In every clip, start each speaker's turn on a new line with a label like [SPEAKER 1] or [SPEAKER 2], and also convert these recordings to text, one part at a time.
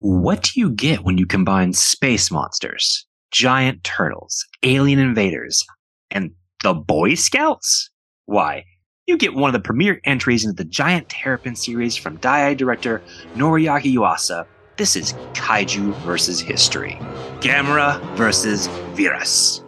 [SPEAKER 1] what do you get when you combine space monsters, giant turtles, alien invaders, and the Boy Scouts? Why, you get one of the premier entries into the giant Terrapin series from Daiei director Noriaki Yuasa. This is Kaiju versus History. Gamera versus Virus.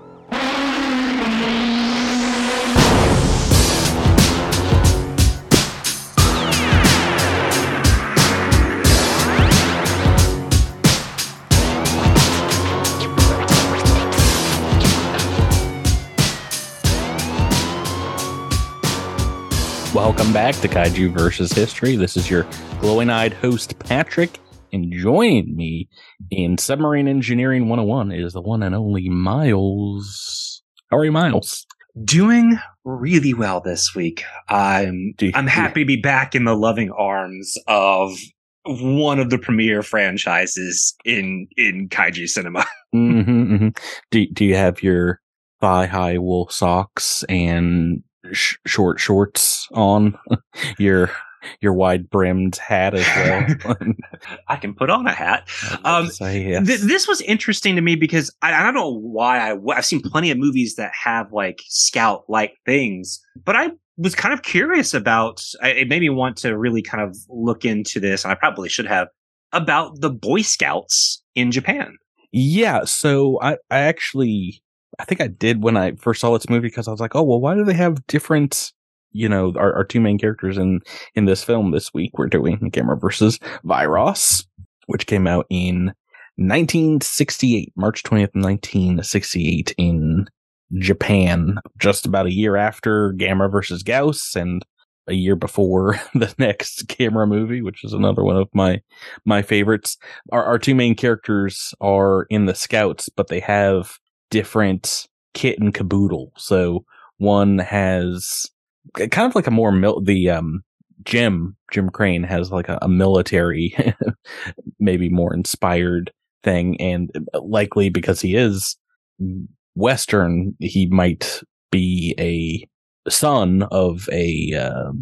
[SPEAKER 2] Welcome back to Kaiju versus History. This is your glowing eyed host, Patrick. And joining me in Submarine Engineering 101 is the one and only Miles. How are you, Miles?
[SPEAKER 1] Doing really well this week. I'm
[SPEAKER 2] you-
[SPEAKER 1] I'm happy to be back in the loving arms of one of the premier franchises in in kaiju cinema.
[SPEAKER 2] hmm hmm Do, do you have your thigh high wool socks and sh- short shorts on? your your wide brimmed hat as well?
[SPEAKER 1] I can put on a hat. Um,
[SPEAKER 2] say yes.
[SPEAKER 1] Th- this was interesting to me because I, I don't know why I, I've seen plenty of movies that have like scout like things, but I was kind of curious about, I- it made me want to really kind of look into this, and I probably should have, about the Boy Scouts in Japan.
[SPEAKER 2] Yeah, so I, I actually I think I did when I first saw this movie because I was like, oh well, why do they have different you know our, our two main characters in in this film this week? We're doing Gamera versus Virus, which came out in 1968, March 20th, 1968 in Japan, just about a year after Gamera versus Gauss and a year before the next Gamera movie, which is another one of my my favorites our, our two main characters are in the scouts, but they have different kit and caboodle. So one has kind of like a more mil- the um Jim Jim Crane has like a, a military, maybe more inspired thing, and likely because he is Western, he might be a son of a uh,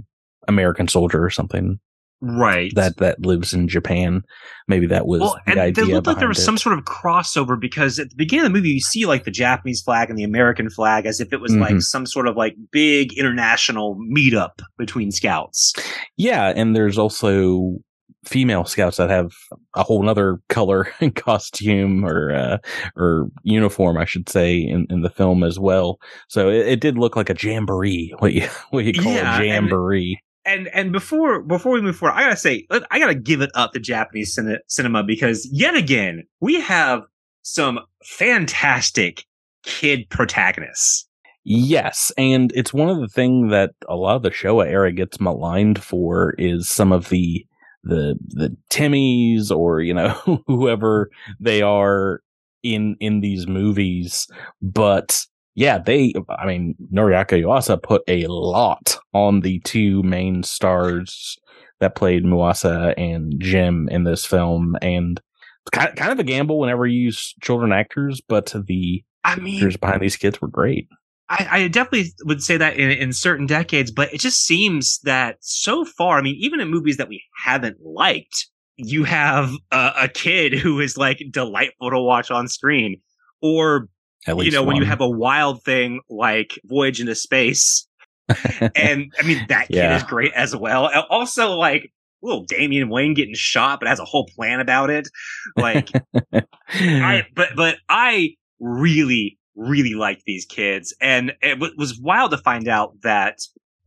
[SPEAKER 2] American soldier or something
[SPEAKER 1] Right.
[SPEAKER 2] that that lives in Japan. Maybe that was
[SPEAKER 1] well,
[SPEAKER 2] the
[SPEAKER 1] and
[SPEAKER 2] idea.
[SPEAKER 1] it looked like there was
[SPEAKER 2] it.
[SPEAKER 1] some sort of crossover because at the beginning of the movie, you see like the Japanese flag and the American flag as if it was like
[SPEAKER 2] Mhm.
[SPEAKER 1] some sort of like big international meetup between scouts.
[SPEAKER 2] Yeah, and there's also female scouts that have a whole nother color and costume or uh, or uniform, I should say, in, in the film as well. So it, it did look like a jamboree. What you what you call
[SPEAKER 1] Yeah,
[SPEAKER 2] a jamboree?
[SPEAKER 1] And and before before we move forward, I gotta say, I gotta give it up to Japanese cine- cinema because yet again we have some fantastic kid protagonists.
[SPEAKER 2] Yes, and it's one of the things that a lot of the Showa era gets maligned for is some of the the the Timmys or you know whoever they are in in these movies, but yeah, they I mean Noriaki Yuasa put a lot on the two main stars that played Masao and Jim in this film, and it's kind kind of a gamble whenever you use children actors, but the
[SPEAKER 1] I mean,
[SPEAKER 2] actors behind these kids were great.
[SPEAKER 1] I, I definitely would say that in, in certain decades, but it just seems that so far, I mean, even in movies that we haven't liked, you have a, a kid who is like delightful to watch on screen. Or,
[SPEAKER 2] At least
[SPEAKER 1] you know, when you have a wild thing like Voyage into Space, and I mean, that kid
[SPEAKER 2] Yeah.
[SPEAKER 1] is great as well. And Also, like, little Damian Wayne getting shot, but has a whole plan about it. Like, I, but but I really really liked these kids, and it w- was wild to find out that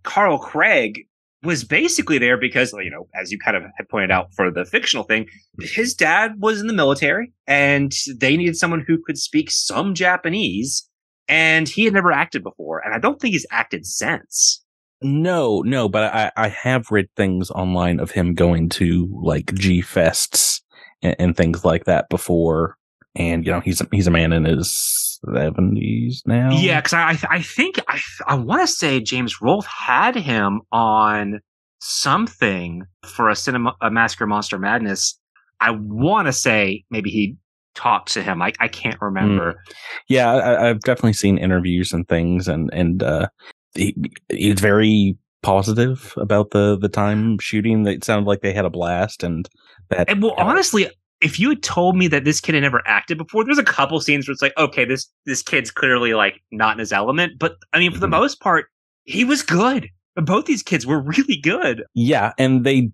[SPEAKER 1] Carl Craig was basically there because you know, as you kind of had pointed out for the fictional thing, his dad was in the military, and they needed someone who could speak some Japanese, and he had never acted before, and I don't think he's acted since.
[SPEAKER 2] No, no, but I, I have read things online of him going to like G fests and, and things like that before. And you know, he's he's a man in his seventies now.
[SPEAKER 1] Yeah, because I I think I I want to say James Rolfe had him on something for a Cinemassacre Monster Madness. I want to say maybe he talked to him. I I can't remember.
[SPEAKER 2] yeah. I, I've definitely seen interviews and things, and and uh, he, he's very positive about the the time shooting. It sounded like they had a blast, and that
[SPEAKER 1] And well, honestly, if you had told me that this kid had never acted before, there's a couple scenes where it's like, okay, this this kid's clearly like not in his element. But I mean, for the
[SPEAKER 2] Mhm.
[SPEAKER 1] most part, he was good. Both these kids were really good.
[SPEAKER 2] Yeah, and they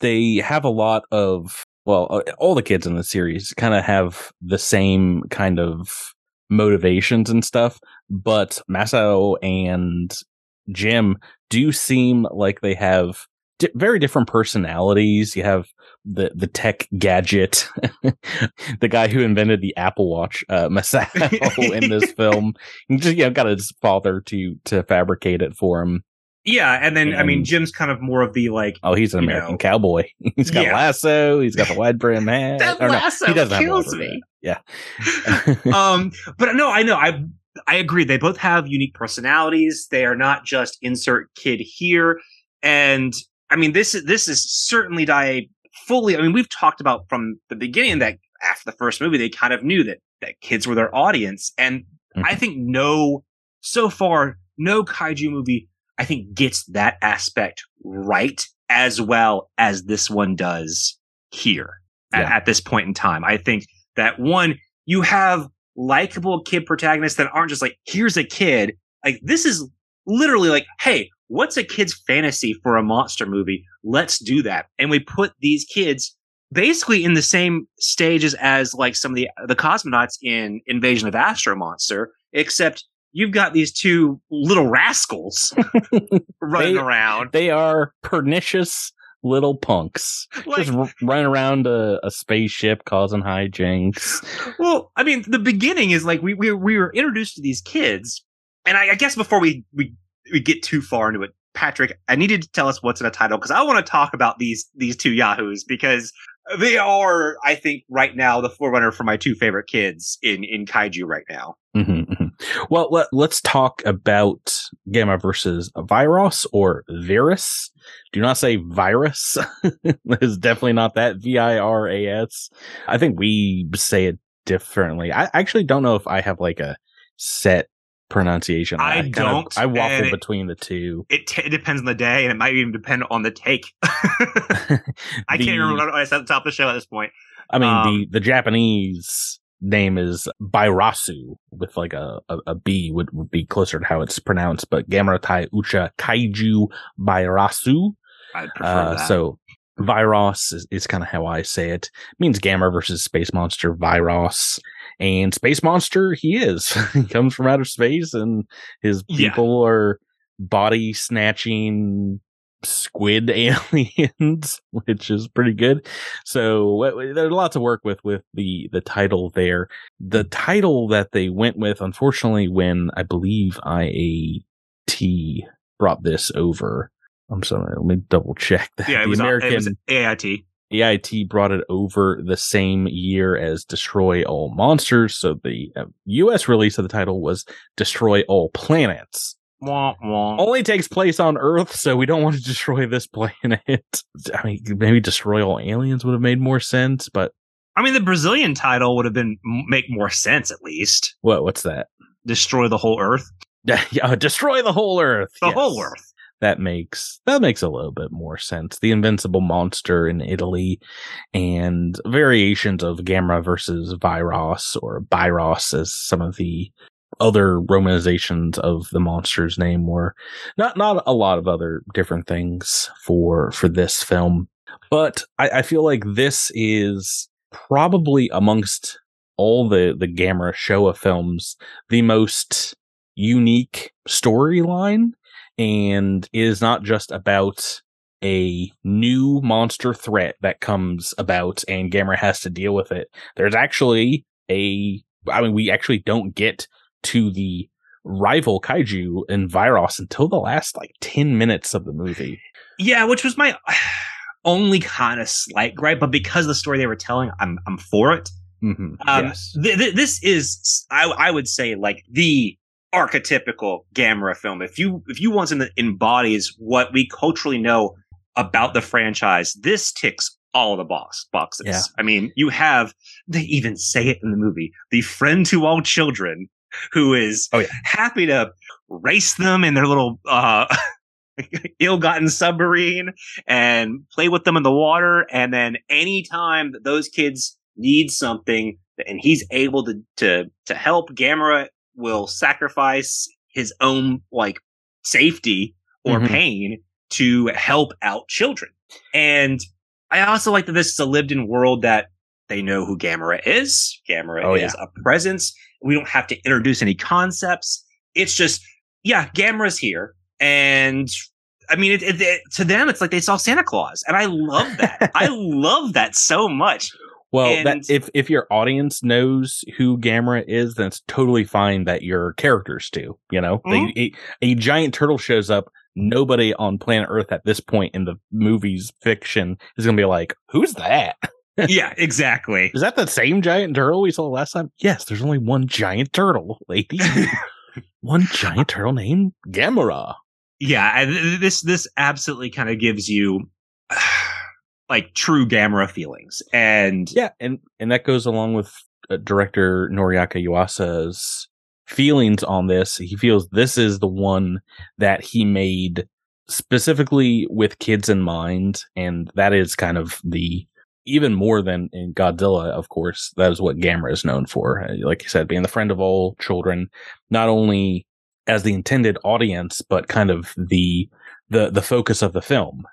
[SPEAKER 2] they have a lot of well, uh, all the kids in the series kind of have the same kind of motivations and stuff, but Masao and Jim do seem like they have di- very different personalities. You have the the tech gadget, the guy who invented the Apple Watch, uh, Masao, in this film. You just you know got his father to to fabricate it for him.
[SPEAKER 1] Yeah, and then I mean, Jim's kind of more of the like
[SPEAKER 2] Oh, he's an American
[SPEAKER 1] know.
[SPEAKER 2] cowboy. He's got
[SPEAKER 1] Yeah.
[SPEAKER 2] lasso. He's got the wide brim hat.
[SPEAKER 1] That
[SPEAKER 2] Or no,
[SPEAKER 1] lasso
[SPEAKER 2] he doesn't a
[SPEAKER 1] kills
[SPEAKER 2] brim
[SPEAKER 1] me.
[SPEAKER 2] hat. Yeah.
[SPEAKER 1] um, but no, I know. I I agree. They both have unique personalities. They are not just insert kid here. And I mean, this is this is certainly die fully. I mean, we've talked about from the beginning that after the first movie, they kind of knew that that kids were their audience, and mm-hmm. I think no, so far, no kaiju movie I think gets that aspect right as well as this one does here at, at this point in time. I think that one, you have likable kid protagonists that aren't just like, here's a kid. Like, this is literally like, hey, what's a kid's fantasy for a monster movie? Let's do that. And we put these kids basically in the same stages as like some of the, the cosmonauts in Invasion of Astro Monster, except you've got these two little rascals running
[SPEAKER 2] They-
[SPEAKER 1] around.
[SPEAKER 2] they are pernicious little punks.
[SPEAKER 1] Like,
[SPEAKER 2] just r- running around a, a spaceship causing hijinks.
[SPEAKER 1] Well, I mean, the beginning is like we we we were introduced to these kids, and I, I guess before we we we get too far into it, Patrick, I needed to tell us what's in a title because I want to talk about these these two yahoos because they are, I think, right now the forerunner for my two favorite kids in in kaiju right now.
[SPEAKER 2] Mhm, mhm. Well, let, let's talk about Gamera versus Virus or Virus. Do not say virus. it's definitely not that. V I R A S. I think we say it differently. I actually don't know if I have like a set pronunciation.
[SPEAKER 1] I
[SPEAKER 2] kind of-
[SPEAKER 1] don't,
[SPEAKER 2] I waffle
[SPEAKER 1] it-
[SPEAKER 2] between the two.
[SPEAKER 1] It, t- it depends on the day, and it might even depend on the take. I can't remember what I said at the top of the show at this point.
[SPEAKER 2] I mean,
[SPEAKER 1] Um,
[SPEAKER 2] the, the Japanese name is Bairasu with like a, a, a B would, would be closer to how it's pronounced, but Gameratai Uchū Kaiju Bairasu.
[SPEAKER 1] I prefer
[SPEAKER 2] Uh,
[SPEAKER 1] that.
[SPEAKER 2] so Viros is, is kind of how I say it. It means Gamera versus Space Monster Viros. And Space Monster, he is. he comes from outer space and his
[SPEAKER 1] Yeah.
[SPEAKER 2] people are body snatching squid aliens, which is pretty good. So there's a lot to work with with the the title there. The title that they went with, unfortunately, when I believe IAT brought this over. I'm sorry, let me double check that.
[SPEAKER 1] yeah, it
[SPEAKER 2] the
[SPEAKER 1] was,
[SPEAKER 2] American
[SPEAKER 1] it was AIT.
[SPEAKER 2] AIT brought it over the same year as Destroy All Monsters. So the uh, US release of the title was Destroy All Planets.
[SPEAKER 1] Wah, wah.
[SPEAKER 2] Only takes place on Earth, so we don't want to destroy this planet. I mean, maybe Destroy All Aliens would have made more sense, but
[SPEAKER 1] I mean, the Brazilian title would have been make more sense at least.
[SPEAKER 2] what? What's that?
[SPEAKER 1] Destroy the whole Earth,
[SPEAKER 2] yeah, destroy the whole Earth.
[SPEAKER 1] the
[SPEAKER 2] Yes.
[SPEAKER 1] whole Earth.
[SPEAKER 2] That makes that makes a little bit more sense. The invincible monster in Italy and variations of Gamera versus Viros or Byros as some of the other romanizations of the monster's name were not not a lot of other different things for for this film. But I, I feel like this is probably amongst all the the Gamera Showa films the most unique storyline and it is not just about a new monster threat that comes about and Gamera has to deal with it. There's actually a, I mean, we actually don't get to the rival kaiju in Viros until the last like 10 minutes of the movie.
[SPEAKER 1] Yeah, which was my only kind of slight gripe, but because of the story they were telling, I'm I'm for it.
[SPEAKER 2] Mm-hmm.
[SPEAKER 1] Um,
[SPEAKER 2] yes.
[SPEAKER 1] th- th- this is, I, I would say, like the archetypical Gamera film. If you if you want something that embodies what we culturally know about the franchise, this ticks all the box boxes.
[SPEAKER 2] Yeah.
[SPEAKER 1] I mean, you have they even say it in the movie, the friend to all children, who is
[SPEAKER 2] Oh, yeah.
[SPEAKER 1] happy to race them in their little uh ill-gotten submarine and play with them in the water. And then anytime that those kids need something and he's able to, to, to help, Gamera will sacrifice his own like safety or
[SPEAKER 2] Mhm.
[SPEAKER 1] pain to help out children. And I also like that this is a lived in world that they know who Gamera is. Gamera
[SPEAKER 2] Oh,
[SPEAKER 1] is a presence. We don't have to introduce any concepts. It's just, yeah, Gamera's here. And I mean, it, it, it- to them, it's like they saw Santa Claus. And I love that. I love that so much.
[SPEAKER 2] Well,
[SPEAKER 1] And-
[SPEAKER 2] that if if your audience knows who Gamera is, then it's totally fine that your characters do. You know,
[SPEAKER 1] Mhm.
[SPEAKER 2] they, a, a giant turtle shows up. Nobody on planet Earth at this point in the movie's fiction is going to be like, "Who's that?
[SPEAKER 1] yeah, exactly.
[SPEAKER 2] Is that the same giant turtle we saw last time?" Yes, there's only one giant turtle, lady. one giant turtle named Gamera.
[SPEAKER 1] yeah, and this this absolutely kind of gives you like true Gamera feelings. And
[SPEAKER 2] Yeah, and and that goes along with uh, director Noriaki Yuasa's feelings on this. He feels this is the one that he made specifically with kids in mind, and that is kind of the even more than in Godzilla, of course. That is what Gamera is known for. Uh, Like you said, being the friend of all children, not only as the intended audience, but kind of the the the focus of the film.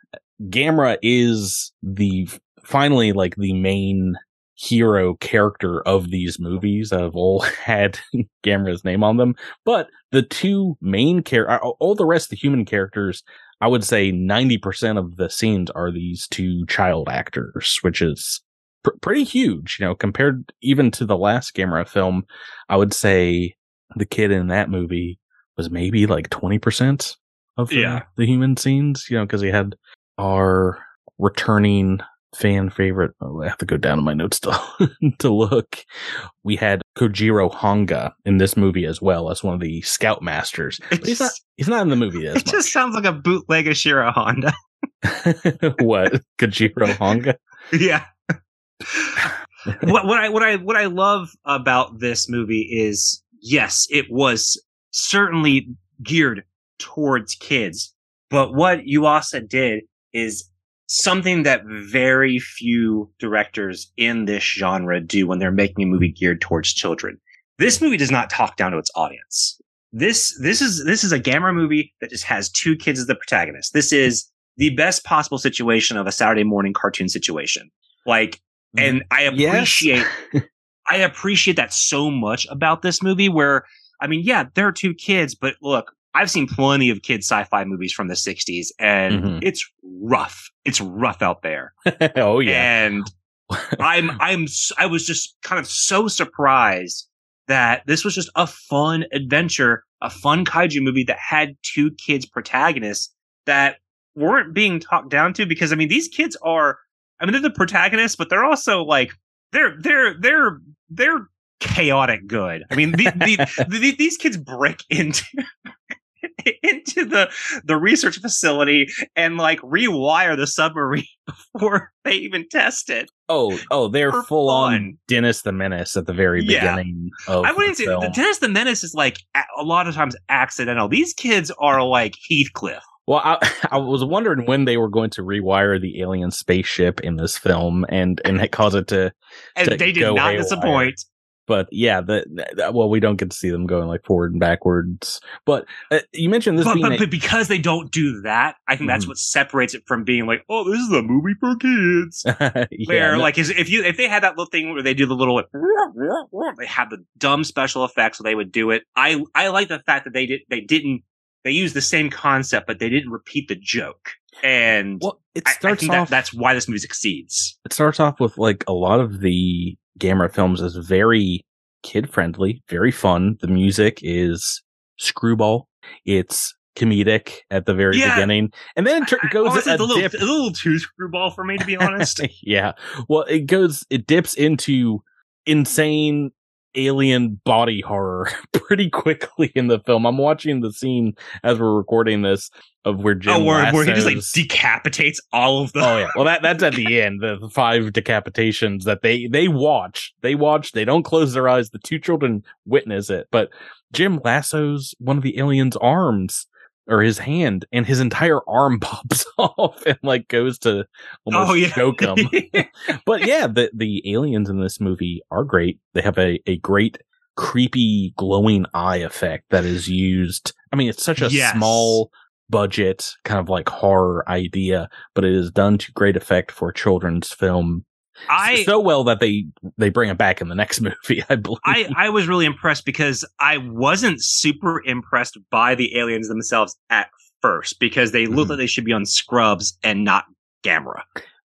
[SPEAKER 2] Gamera is the finally like the main hero character of these movies that have all had Gamera's name on them. But the two main characters, all the rest of the human characters, I would say 90% of the scenes are these two child actors, which is pr- pretty huge, you know, compared even to the last Gamera film. I would say the kid in that movie was maybe like 20% of the,
[SPEAKER 1] Yeah.
[SPEAKER 2] the human scenes, you know, because he had our returning fan favorite. Oh, I have to go down to my notes to to look. We had Kojiro Hongo in this movie as well as one of the scoutmasters. he's not. He's not in the movie as
[SPEAKER 1] it just sounds like a bootleg of Shiro Honda.
[SPEAKER 2] what Kojiro Hongo?
[SPEAKER 1] yeah. what what I what I what I love about this movie is yes, it was certainly geared towards kids, but what Yuasa did is something that very few directors in this genre do when they're making a movie geared towards children. This movie does not talk down to its audience. This this is this is a Gamera movie that just has two kids as the protagonists. This is the best possible situation of a Saturday morning cartoon situation. Like and I
[SPEAKER 2] Yes.
[SPEAKER 1] appreciate I appreciate that so much about this movie where I mean, yeah, there are two kids, but look, I've seen plenty of kid sci-fi movies from the 60s and
[SPEAKER 2] Mhm.
[SPEAKER 1] it's rough. It's rough out there.
[SPEAKER 2] oh yeah.
[SPEAKER 1] And I'm I'm I was just kind of so surprised that this was just a fun adventure, a fun kaiju movie that had two kids protagonists that weren't being talked down to because I mean these kids are I mean they're the protagonists, but they're also like they're they're they're they're chaotic good. I mean the, the, the, these kids break into into the the research facility and like rewire the submarine before they even test it.
[SPEAKER 2] Oh, oh, they're
[SPEAKER 1] For
[SPEAKER 2] full
[SPEAKER 1] fun.
[SPEAKER 2] on Dennis the Menace at the very
[SPEAKER 1] Yeah.
[SPEAKER 2] beginning of
[SPEAKER 1] I wouldn't say
[SPEAKER 2] film.
[SPEAKER 1] the Dennis the Menace is like a lot of times accidental. These kids are like Heathcliff.
[SPEAKER 2] Well, I, I was wondering when they were going to rewire the alien spaceship in this film and and cause it to.
[SPEAKER 1] And
[SPEAKER 2] To
[SPEAKER 1] they did not
[SPEAKER 2] haywire.
[SPEAKER 1] disappoint.
[SPEAKER 2] But yeah, the, the well, we don't get to see them going like forward and backwards. But uh, you mentioned this
[SPEAKER 1] But,
[SPEAKER 2] being
[SPEAKER 1] but, but because they don't do that, I think that's
[SPEAKER 2] Mhm.
[SPEAKER 1] what separates it from being like, oh, this is a movie for kids.
[SPEAKER 2] yeah,
[SPEAKER 1] where
[SPEAKER 2] no-
[SPEAKER 1] like is if you if they had that little thing where they do the little like, they have the dumb special effects where they would do it. I I like the fact that they did they didn't they used the same concept but they didn't repeat the joke. And
[SPEAKER 2] well, it
[SPEAKER 1] I, I
[SPEAKER 2] starts
[SPEAKER 1] think
[SPEAKER 2] off.
[SPEAKER 1] that, that's why this movie succeeds.
[SPEAKER 2] it starts off with like a lot of the Gamera films is very kid friendly, very fun. The music is screwball. It's comedic at the very
[SPEAKER 1] Yeah.
[SPEAKER 2] beginning, and then it tur- goes
[SPEAKER 1] honestly,
[SPEAKER 2] a
[SPEAKER 1] a little,
[SPEAKER 2] dip.
[SPEAKER 1] a little too screwball for me to be honest.
[SPEAKER 2] yeah. Well, it goes, it dips into insane alien body horror pretty quickly in the film. I'm watching the scene as we're recording this of where Jim
[SPEAKER 1] oh, where, where he just like decapitates all of the.
[SPEAKER 2] Oh yeah. Well, that that's at the end. The five decapitations that they they watch. They watch. They don't close their eyes. The two children witness it. But Jim lassos one of the alien's arms or his hand and his entire arm pops off and like goes to almost
[SPEAKER 1] Oh, yeah.
[SPEAKER 2] choke him. but yeah, the the aliens in this movie are great. They have a, a great creepy glowing eye effect that is used. I mean, it's such a
[SPEAKER 1] Yes.
[SPEAKER 2] small budget kind of like horror idea, but it is done to great effect for a children's film.
[SPEAKER 1] I
[SPEAKER 2] so well that they they bring it back in the next movie, I believe.
[SPEAKER 1] I, I was really impressed because I wasn't super impressed by the aliens themselves at first because they look
[SPEAKER 2] Mhm.
[SPEAKER 1] like they should be on Scrubs and not Gamera.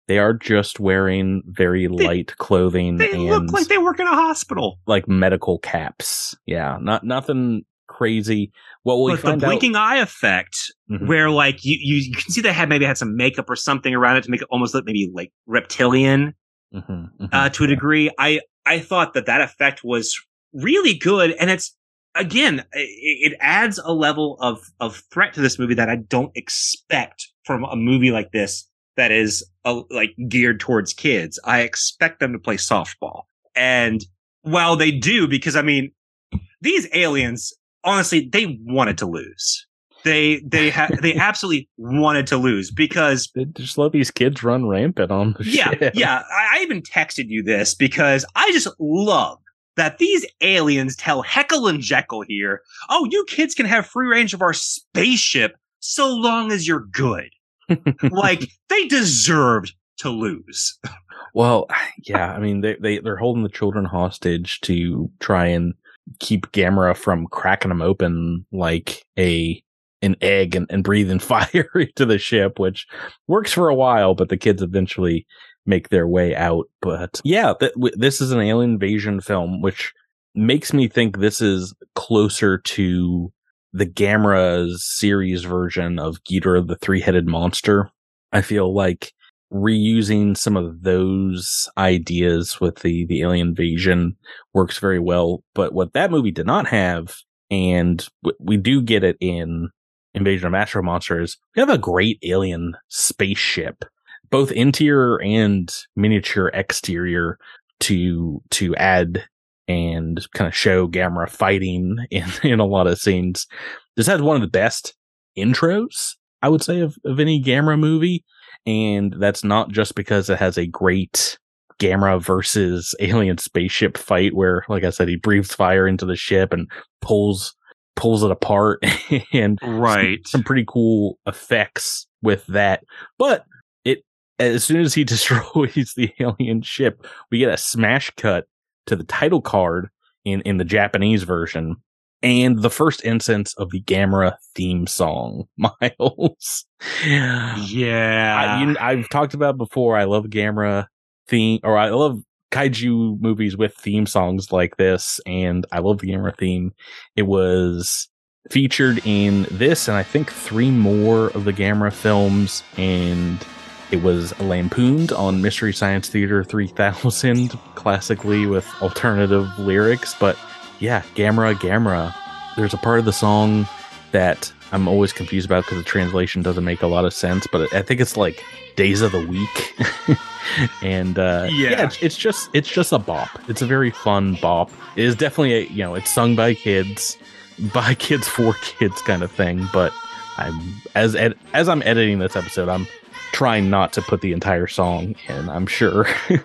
[SPEAKER 2] they are just wearing very light clothing
[SPEAKER 1] They look like they work in a hospital.
[SPEAKER 2] like medical caps. Yeah, not nothing crazy. What we
[SPEAKER 1] but the blinking eye effect,
[SPEAKER 2] out, Mhm.
[SPEAKER 1] where like you, you you can see they had maybe had some makeup or something around it to make it almost look maybe like reptilian
[SPEAKER 2] Mhm, mhm.
[SPEAKER 1] uh, to a degree. I I thought that that effect was really good, and it's again it, it adds a level of of threat to this movie that I don't expect from a movie like this that is uh, like geared towards kids. I expect them to play softball, and while they do, because I mean these aliens honestly they wanted to lose. They they ha- they absolutely wanted to lose because
[SPEAKER 2] They just let these kids run rampant on the
[SPEAKER 1] yeah,
[SPEAKER 2] ship.
[SPEAKER 1] yeah. I, I even texted you this because I just love that these aliens tell Heckle and Jeckle here, oh, you kids can have free range of our spaceship so long as you're good. like, they deserved to lose.
[SPEAKER 2] Well, yeah, I mean they they they're holding the children hostage to try and keep Gamera from cracking them open like a an egg and, and breathing fire into the ship, which works for a while, but the kids eventually make their way out. But yeah, th- w- this is an alien invasion film, which makes me think this is closer to the Gamera's series version of Ghidorah the three headed monster. I feel like reusing some of those ideas with the the alien invasion works very well but what that movie did not have and w- we do get it in invasion of astro monsters we have a great alien spaceship both interior and miniature exterior to to add and kind of show Gamera fighting in in a lot of scenes. This has one of the best intros i would say of, of any Gamera movie and that's not just because it has a great Gamera versus alien spaceship fight where, like I said, he breathes fire into the ship and pulls pulls it apart and
[SPEAKER 1] Right.
[SPEAKER 2] some pretty cool effects with that. But it as soon as he destroys the alien ship, we get a smash cut to the title card in in the Japanese version and the first instance of the Gamera theme song, Miles.
[SPEAKER 1] Yeah.
[SPEAKER 2] I, I've talked about before. I love Gamera theme, or I love kaiju movies with theme songs like this, and I love the Gamera theme. It was featured in this, and I think three more of the Gamera films, and it was lampooned on Mystery Science Theater 3000, classically with alternative lyrics. But yeah, Gamera, Gamera. There's a part of the song that I'm always confused about because the translation doesn't make a lot of sense, but I think it's like days of the week. and uh
[SPEAKER 1] Yeah.
[SPEAKER 2] it's, it's just it's just a bop. It's a very fun bop. It is definitely a you know, it's sung by kids, by kids for kids kind of thing, but I'm as ed- as I'm editing this episode, I'm trying not to put the entire song in. I'm sure.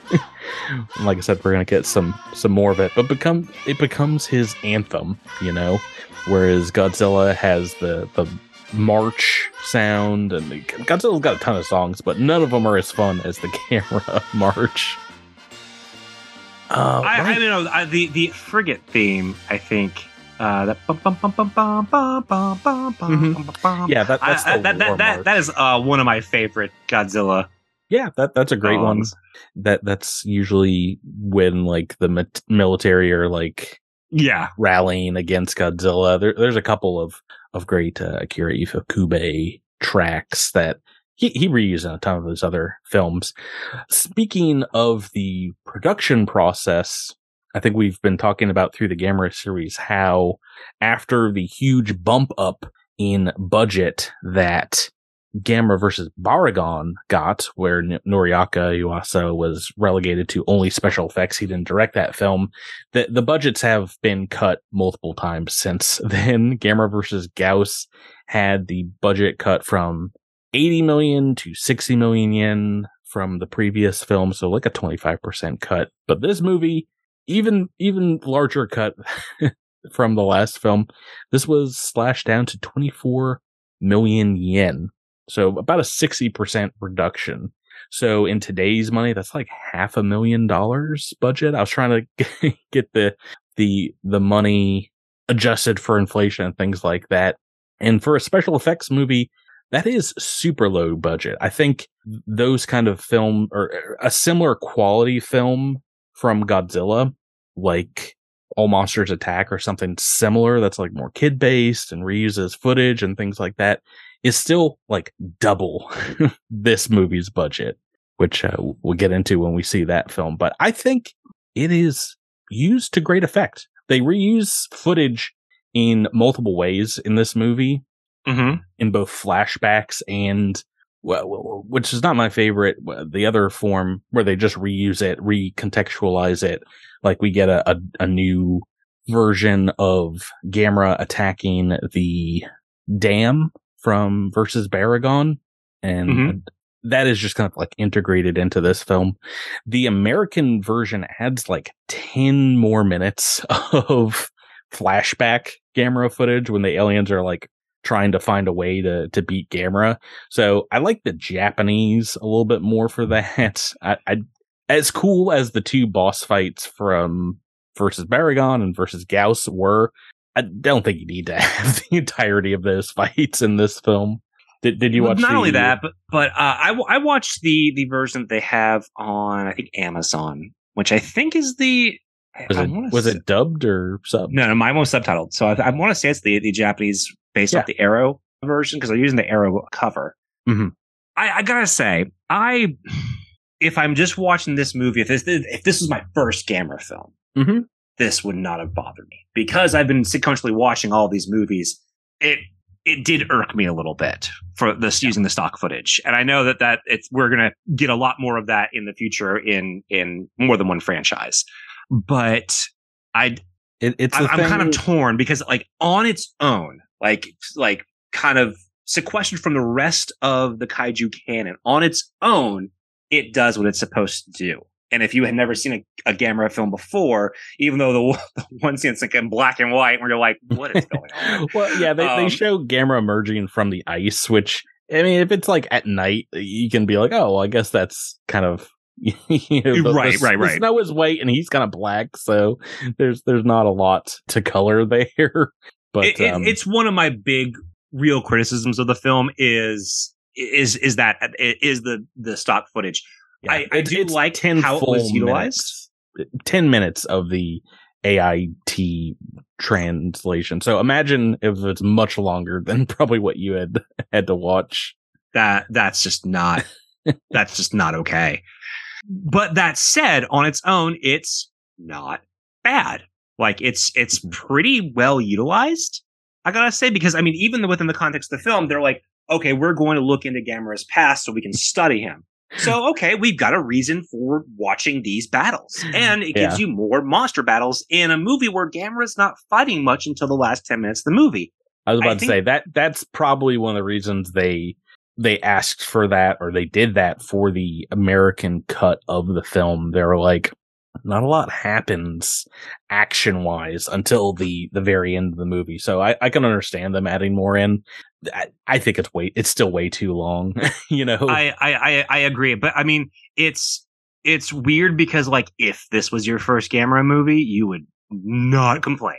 [SPEAKER 2] like I said, we're gonna get some some more of it, but become it becomes his anthem, you know. Whereas Godzilla has the the march sound, and Godzilla's got a ton of songs, but none of them are as fun as the Gamera march. Uh,
[SPEAKER 1] I,
[SPEAKER 2] right.
[SPEAKER 1] I mean, uh, the the frigate theme, I think. That
[SPEAKER 2] yeah, that, that's
[SPEAKER 1] I, that, that, that, that is uh, one of my favorite Godzilla.
[SPEAKER 2] Yeah, that that's a great
[SPEAKER 1] songs. one.
[SPEAKER 2] That that's usually when like the military are like
[SPEAKER 1] yeah
[SPEAKER 2] rallying against Godzilla. There, there's a couple of of great uh, Akira Ifukube tracks that he he reused in a ton of his other films. Speaking of the production process, I think we've been talking about through the Gamera series how after the huge bump up in budget that Gamera versus Barugon got, where N- Noriaki Yuasa was relegated to only special effects. He didn't direct that film. The, the budgets have been cut multiple times since then. Gamera versus Gauss had the budget cut from 80 million to 60 million yen from the previous film. So like a 25% cut. But this movie, even, even larger cut from the last film. This was slashed down to 24 million yen. So about a 60% reduction. So in today's money, that's like half a million dollars budget. I was trying to get the, the, the money adjusted for inflation and things like that. And for a special effects movie, that is super low budget. I think those kind of film or a similar quality film from Godzilla, like all Monsters Attack or something similar that's like more kid based and reuses footage and things like that is still like double this movie's budget, which uh, we'll get into when we see that film. But I think it is used to great effect. They reuse footage in multiple ways in this movie,
[SPEAKER 1] mm-hmm.
[SPEAKER 2] in both flashbacks and well, which is not my favorite. The other form where they just reuse it, recontextualize it, like we get a, a, a new version of Gamera attacking the dam from versus Barugon, and mm-hmm. that is just kind of like integrated into this film. The American version adds like ten more minutes of flashback Gamera footage when the aliens are like trying to find a way to to beat Gamera. So I like the Japanese a little bit more for that. I, I as cool as the two boss fights from versus Barugon and versus Gauss were, I don't think you need to have the entirety of those fights in this film. Did, did you watch?
[SPEAKER 1] Not
[SPEAKER 2] the,
[SPEAKER 1] only that, but but uh, I I watched the the version that they have on I think Amazon, which I think is the
[SPEAKER 2] was it was it dubbed or sub?
[SPEAKER 1] No, no, mine was subtitled. So I, I want to say it's the the Japanese based yeah. off the Arrow version because they're using the Arrow cover.
[SPEAKER 2] Mm-hmm.
[SPEAKER 1] I, I gotta say, I if I'm just watching this movie, if this if this was my first Gamera film,
[SPEAKER 2] mm-hmm.
[SPEAKER 1] This would not have bothered me because I've been sequentially watching all these movies. It it did irk me a little bit for this yeah. using the stock footage, and I know that that it's we're gonna get a lot more of that in the future in in more than one franchise. But I,
[SPEAKER 2] it, it's
[SPEAKER 1] I, am kind of torn because like on its own, like like kind of sequestered from the rest of the kaiju canon on its own, it does what it's supposed to do. And if you had never seen a, a Gamera film before, even though the, the one scene's like in black and white, where you're like, what is going on?
[SPEAKER 2] well, yeah, they, um, they show Gamera emerging from the ice, which, I mean, if it's like at night, you can be like, oh, well, I guess that's kind of
[SPEAKER 1] you know, right, the, right, right.
[SPEAKER 2] The snow is white and he's kind of black, so there's there's not a lot to color there. But
[SPEAKER 1] it, um, it's one of my big real criticisms of the film is is is that is the the stock footage. Yeah, I, I do like how it was utilized.
[SPEAKER 2] Minutes, Ten minutes of the AIT translation. So imagine if it's much longer than probably what you had had to watch.
[SPEAKER 1] That that's just not that's just not okay. But that said, on its own, it's not bad. Like it's it's mm-hmm. pretty well utilized. I gotta say, because I mean, even within the context of the film, they're like, okay, we're going to look into Gamera's past so we can study him. So, okay, we've got a reason for watching these battles. And it gives yeah. you more monster battles in a movie where Gamera's not fighting much until the last 10 minutes of the movie.
[SPEAKER 2] I was about I to say that that's probably one of the reasons they they asked for that or they did that for the American cut of the film. They're like, not a lot happens action wise until the the very end of the movie. So I, I can understand them adding more in. I, I think it's way it's still way too long. you know,
[SPEAKER 1] I, I I agree, but I mean it's it's weird because like if this was your first Gamera movie, you would not complain.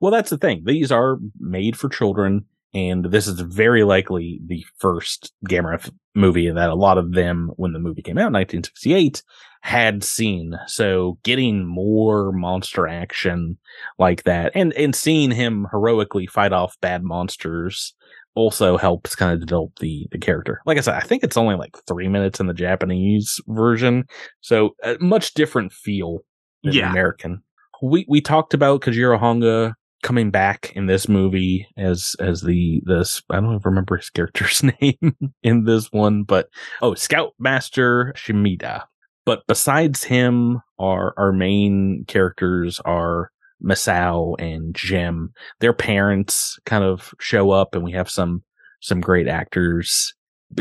[SPEAKER 2] Well, that's the thing. These are made for children and this is very likely the first Gamera f- movie that a lot of them, when the movie came out in 1968, had seen. So getting more monster action like that and, and seeing him heroically fight off bad monsters also helps kind of develop the, the character. Like I said, I think it's only like three minutes in the Japanese version. So a much different feel than yeah. American. We, we talked about Kojiro Hongo coming back in this movie as as the this I don't remember his character's name in this one, but oh, Scoutmaster Shimida. But besides him, our our main characters are Masao and Jim. Their parents kind of show up, and we have some some great actors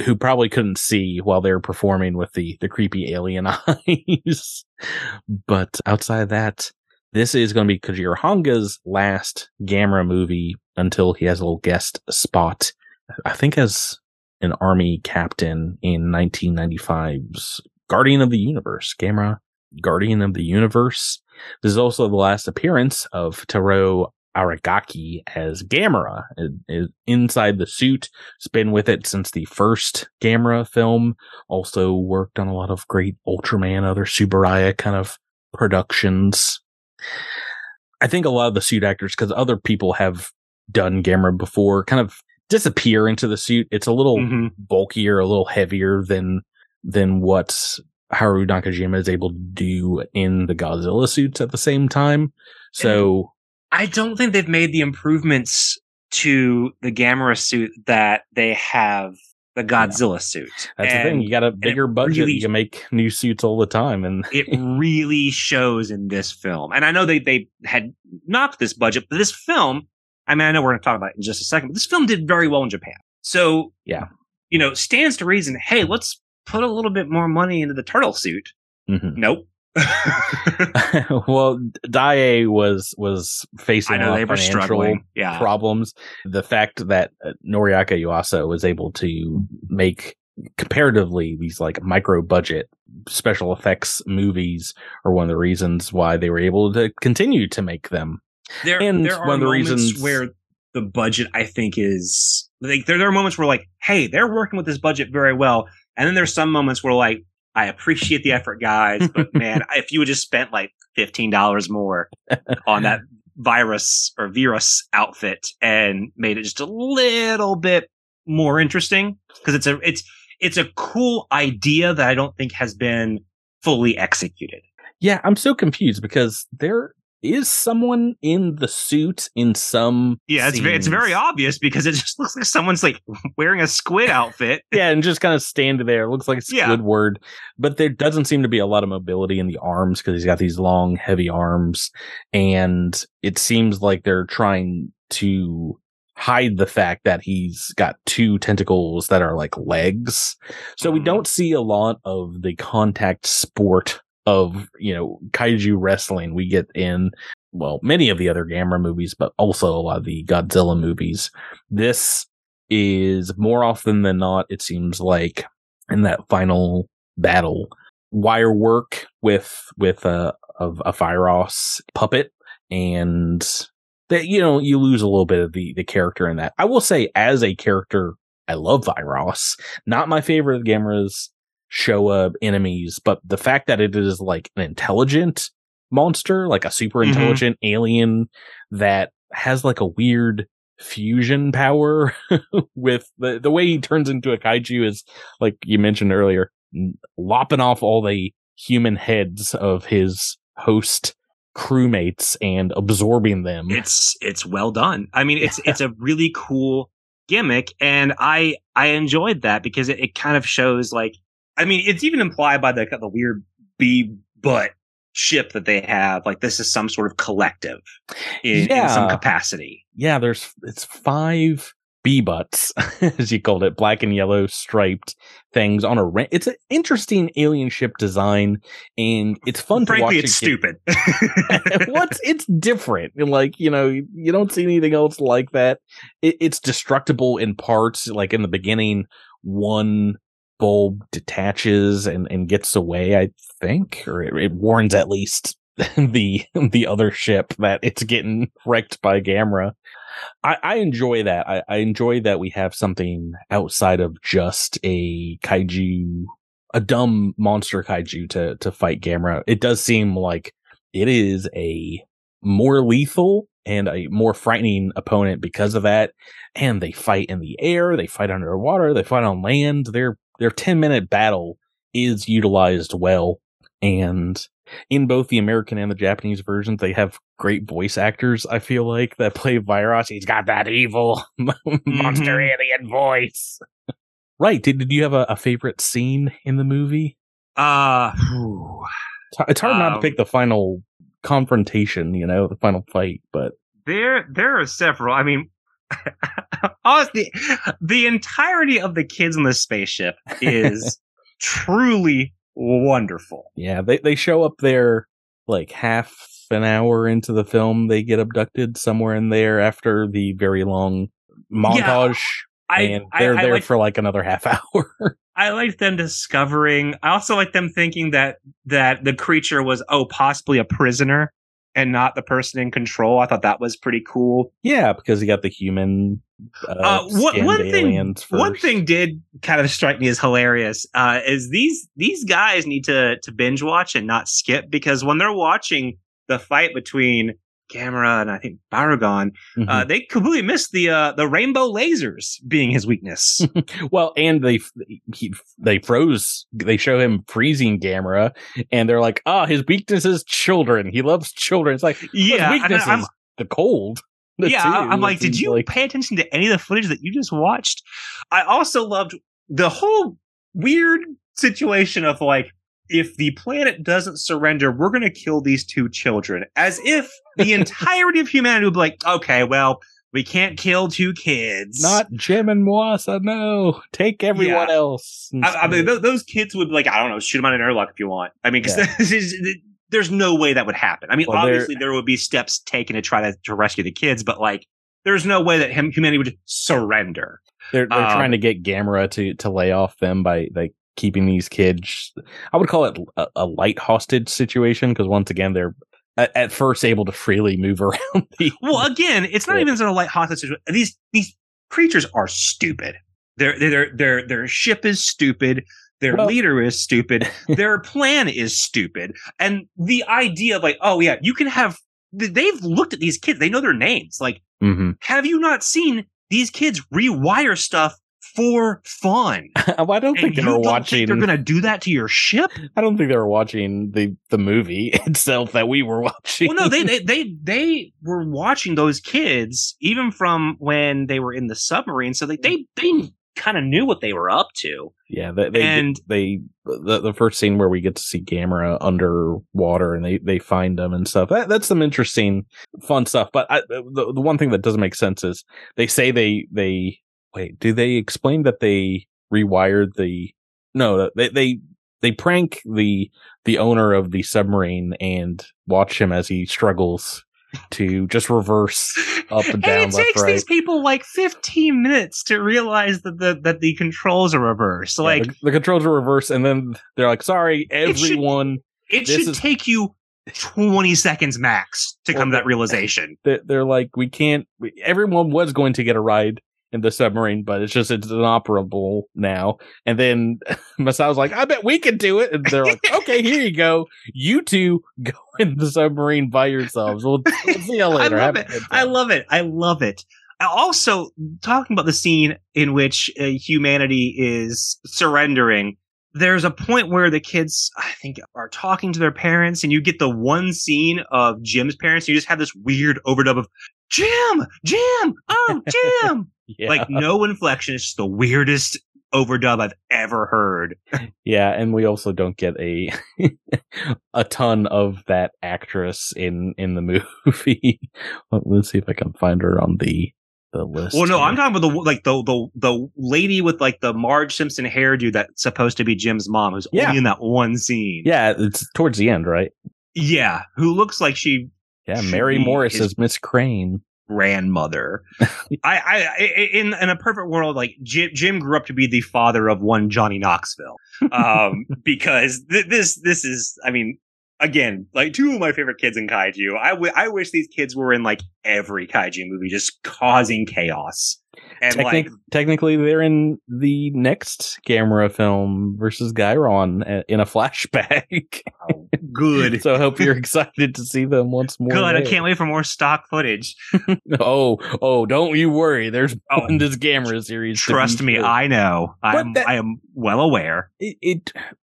[SPEAKER 2] who probably couldn't see while they were performing with the the creepy alien eyes. but outside of that, this is going to be Kojiro Hongo's last Gamera movie until he has a little guest spot. I think as an army captain in 1995's Guardian of the Universe. Gamera, Guardian of the Universe. This is also the last appearance of Taro Aragaki as Gamera inside the suit. It's been with it since the first Gamera film. Also worked on a lot of great Ultraman, other Tsuburaya kind of productions. I think a lot of the suit actors, because other people have done Gamera before, kind of disappear into the suit. It's a little mm-hmm. bulkier, a little heavier than than what Haru Nakajima is able to do in the Godzilla suits at the same time. So
[SPEAKER 1] I don't think they've made the improvements to the Gamera suit that they have the Godzilla yeah. suit.
[SPEAKER 2] That's and, the thing. You got a bigger budget. Really, you can make new suits all the time, and
[SPEAKER 1] it really shows in this film. And I know they they had knocked this budget, but this film. I mean, I know we're going to talk about it in just a second, but this film did very well in Japan. So
[SPEAKER 2] yeah,
[SPEAKER 1] you know, stands to reason. Hey, let's put a little bit more money into the turtle suit. Mm-hmm. Nope.
[SPEAKER 2] well, Daiei was was facing know, a financial yeah. problems. The fact that uh, Noriaki Yuasa was able to make comparatively these like micro budget special effects movies are one of the reasons why they were able to continue to make them.
[SPEAKER 1] There, and there one of the reasons where the budget I think is like there, there are moments where like, hey, they're working with this budget very well. And then there's some moments where like, I appreciate the effort, guys, but man, if you had just spent like $15 more on that virus or virus outfit and made it just a little bit more interesting, because it's a, it's, it's a cool idea that I don't think has been fully executed.
[SPEAKER 2] Yeah, I'm so confused because there is someone in the suit in some
[SPEAKER 1] yeah it's very, it's very obvious because it just looks like someone's like wearing a squid outfit.
[SPEAKER 2] Yeah and just kind of stand there. It looks like squidward yeah. but there doesn't seem to be a lot of mobility in the arms because he's got these long heavy arms. And it seems like they're trying to hide the fact that he's got two tentacles that are like legs. So we mm-hmm. don't see a lot of the contact sport of, you know, kaiju wrestling we get in, well, many of the other Gamera movies, but also a lot of the Godzilla movies. This is more often than not, it seems like in that final battle, wire work with, with a, of a Phyros puppet and that, you know, you lose a little bit of the, the character in that. I will say as a character, I love Phyros. Not my favorite of Gamera's Showa enemies, but the fact that it is like an intelligent monster, like a super mm-hmm. intelligent mm-hmm. alien that has like a weird fusion power with the, the way he turns into a kaiju is like you mentioned earlier, lopping off all the human heads of his host crewmates and absorbing them.
[SPEAKER 1] It's it's well done. I mean, it's it's a really cool gimmick, and I I enjoyed that because it, it kind of shows like I mean, it's even implied by the the weird bee butt ship that they have. Like this is some sort of collective in, yeah. in some capacity.
[SPEAKER 2] Yeah, there's it's five bee butts, as you called it, black and yellow striped things on a. Ra- it's an interesting alien ship design, and it's fun
[SPEAKER 1] Frankly,
[SPEAKER 2] to
[SPEAKER 1] watch. it's it stupid.
[SPEAKER 2] What's it's different. And like you know, you don't see anything else like that. It, it's destructible in parts. Like in the beginning, one bulb detaches and, and gets away, I think, or it, it warns at least the the other ship that it's getting wrecked by Gamera. I, I enjoy that. I, I enjoy that we have something outside of just a kaiju, a dumb monster kaiju to to fight Gamera. It does seem like it is a more lethal and a more frightening opponent because of that. And they fight in the air, they fight underwater, they fight on land. They're their 10 minute battle is utilized well. And in both the American and the Japanese versions, they have great voice actors. I feel like that play Virus. He's got that evil monster alien voice. right? Did Did you have a, a favorite scene in the movie?
[SPEAKER 1] Uh.
[SPEAKER 2] It's- hard not to
[SPEAKER 1] Um,
[SPEAKER 2] pick the final confrontation. You know, the final fight, but
[SPEAKER 1] there there are several. I mean, honestly, the entirety of the kids in the spaceship is truly wonderful.
[SPEAKER 2] yeah, they they show up there like half an hour into the film. They get abducted somewhere in there after the very long montage.
[SPEAKER 1] I
[SPEAKER 2] and they're
[SPEAKER 1] I
[SPEAKER 2] there
[SPEAKER 1] like
[SPEAKER 2] for like another half hour.
[SPEAKER 1] I like them discovering. I also like them thinking that that the creature was oh possibly a prisoner and not the person in control. I thought that was pretty cool.
[SPEAKER 2] yeah, because you got the human. Uh,
[SPEAKER 1] Uh, one, thing,
[SPEAKER 2] aliens
[SPEAKER 1] one
[SPEAKER 2] first.
[SPEAKER 1] thing did kind of strike me as hilarious. Uh, is these these guys need to to binge watch and not skip because when they're watching the fight between Gamera and I think Barugon,
[SPEAKER 2] Mhm.
[SPEAKER 1] uh, they completely missed the uh, the rainbow lasers being his weakness.
[SPEAKER 2] well, and they he, they froze. They show him freezing Gamera, and they're like, "Ah, his weakness is children. He loves children." It's like
[SPEAKER 1] yeah,
[SPEAKER 2] weakness is the cold. The
[SPEAKER 1] yeah. I- I'm like, did you
[SPEAKER 2] like-
[SPEAKER 1] pay attention to any of the footage that you just watched? I also loved the whole weird situation of like, if the planet doesn't surrender, we're going to kill these two children. As if the entirety of humanity would be like, okay, well, we can't kill two kids.
[SPEAKER 2] not Jim and Masao? No, take everyone
[SPEAKER 1] Yeah.
[SPEAKER 2] else.
[SPEAKER 1] I, I mean, th- those kids would be like, I don't know, shoot them on an airlock if you want. I mean, because
[SPEAKER 2] Yeah.
[SPEAKER 1] there's no way that would happen. I mean,
[SPEAKER 2] Well,
[SPEAKER 1] obviously there would be steps taken to try to, to rescue the kids, but like, there's no way that hum- humanity would surrender.
[SPEAKER 2] they're they're
[SPEAKER 1] um,
[SPEAKER 2] trying to get Gamera to to lay off them by like keeping these kids. I would call it a, a light hostage situation because once again they're at, at first able to freely move around the
[SPEAKER 1] Well, again, it's not
[SPEAKER 2] Yeah.
[SPEAKER 1] even sort of light hostage. situation. These these creatures are stupid. Their their their their ship is stupid. Their
[SPEAKER 2] Well-
[SPEAKER 1] leader is stupid. their plan is stupid. And the idea of like, oh yeah, you can have. They've looked at these kids. They know their names. Like,
[SPEAKER 2] hmm
[SPEAKER 1] have you not seen these kids rewire stuff for fun?
[SPEAKER 2] well, I don't think
[SPEAKER 1] And
[SPEAKER 2] they were watching.
[SPEAKER 1] think they're going to do that to your ship?
[SPEAKER 2] I don't think they were watching the the movie itself that we were watching.
[SPEAKER 1] well, no, they, they they they were watching those kids even from when they were in the submarine, so they they they kind of knew what they were up to.
[SPEAKER 2] yeah, they they,
[SPEAKER 1] and-
[SPEAKER 2] they the, the first scene where we get to see Gamera underwater and they they find them and stuff. That, that's some interesting, fun stuff. But I, the the one thing that doesn't make sense is they say they they wait. Do they explain that they rewired the? No, uh, they they they prank the the owner of the submarine and watch him as he struggles to just reverse up and down,
[SPEAKER 1] it takes
[SPEAKER 2] right.
[SPEAKER 1] these people like 15 minutes to realize that the that the controls are reversed.
[SPEAKER 2] Yeah,
[SPEAKER 1] like
[SPEAKER 2] the, the controls are reversed, and then they're like, "Sorry,
[SPEAKER 1] It should-
[SPEAKER 2] everyone."
[SPEAKER 1] it should take you 20 seconds max to
[SPEAKER 2] Well,
[SPEAKER 1] come to that realization.
[SPEAKER 2] They're, they're like, "We can't." We, everyone was going to get a ride in the submarine, but it's just it's inoperable now. And then Masao's like, "I bet we can do it," and they're like, "Okay, here you go. You two go in the submarine by yourselves. We'll, we'll see you later.
[SPEAKER 1] I
[SPEAKER 2] later."
[SPEAKER 1] love it. I love it. I love it. Also, talking about the scene in which uh, humanity is surrendering, there's a point where the kids, I think, are talking to their parents, and you get the one scene of Jim's parents. And You just have this weird overdub of Jim, Jim, oh, Jim.
[SPEAKER 2] Yeah.
[SPEAKER 1] Like no inflection. It's just the weirdest overdub I've ever heard.
[SPEAKER 2] Yeah, and we also don't get a a ton of that actress in in the movie. Let's see if I can find her on the the list.
[SPEAKER 1] Well, no,
[SPEAKER 2] here.
[SPEAKER 1] I'm talking about the like the the the lady with like the Marge Simpson hairdo that's supposed to be Jim's mom, who's
[SPEAKER 2] Yeah.
[SPEAKER 1] only in that one scene.
[SPEAKER 2] Yeah, it's towards the end, right?
[SPEAKER 1] Yeah, who looks like she
[SPEAKER 2] Yeah,
[SPEAKER 1] Should
[SPEAKER 2] Mary Morris as Miss Crane.
[SPEAKER 1] grandmother. I, I, I, in in a perfect world, like Jim, Jim grew up to be the father of one Johnny Knoxville, um, because th- this this is, I mean, again, like two of my favorite kids in kaiju. I, w- I wish these kids were in like every kaiju movie, just causing chaos. And
[SPEAKER 2] Technic-
[SPEAKER 1] like,
[SPEAKER 2] technically, they're in the next Gamera film versus Guiron uh, in a flashback.
[SPEAKER 1] good.
[SPEAKER 2] so I hope you're excited to see them once more.
[SPEAKER 1] Good. I can't wait for more stock footage.
[SPEAKER 2] Oh, oh, don't you worry. There's
[SPEAKER 1] Oh,
[SPEAKER 2] in this Gamera series.
[SPEAKER 1] Trust me,
[SPEAKER 2] sure.
[SPEAKER 1] I know. I'm,
[SPEAKER 2] that-
[SPEAKER 1] I am well aware.
[SPEAKER 2] it, it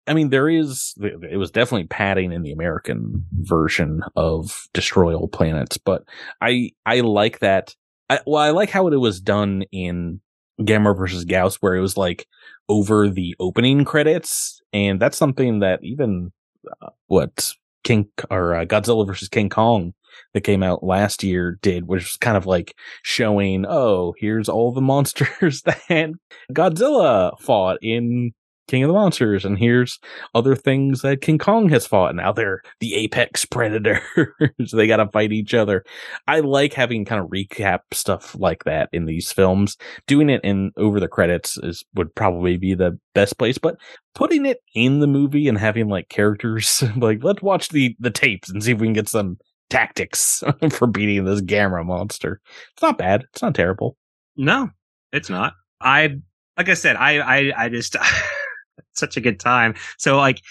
[SPEAKER 2] I mean, there is, it was definitely padding in the American version of Destroy All Planets, but I, I like that. I, well, I like how it was done in Gamera versus Gyaos, where it was like over the opening credits. And that's something that even, uh, what King or uh, Godzilla versus King Kong that came out last year did, which was kind of like showing, oh, here's all the monsters that Godzilla fought in King of the Monsters, and here's other things that King Kong has fought. Now they're the apex predators. they got to fight each other. I like having kind of recap stuff like that in these films. Doing it in over the credits is would probably be the best place, but putting it in the movie and having like characters like let's watch the the tapes and see if we can get some tactics for beating this Gamera monster. It's not bad. It's not terrible.
[SPEAKER 1] No, it's not. I like I said, I I I just such a good time. So like,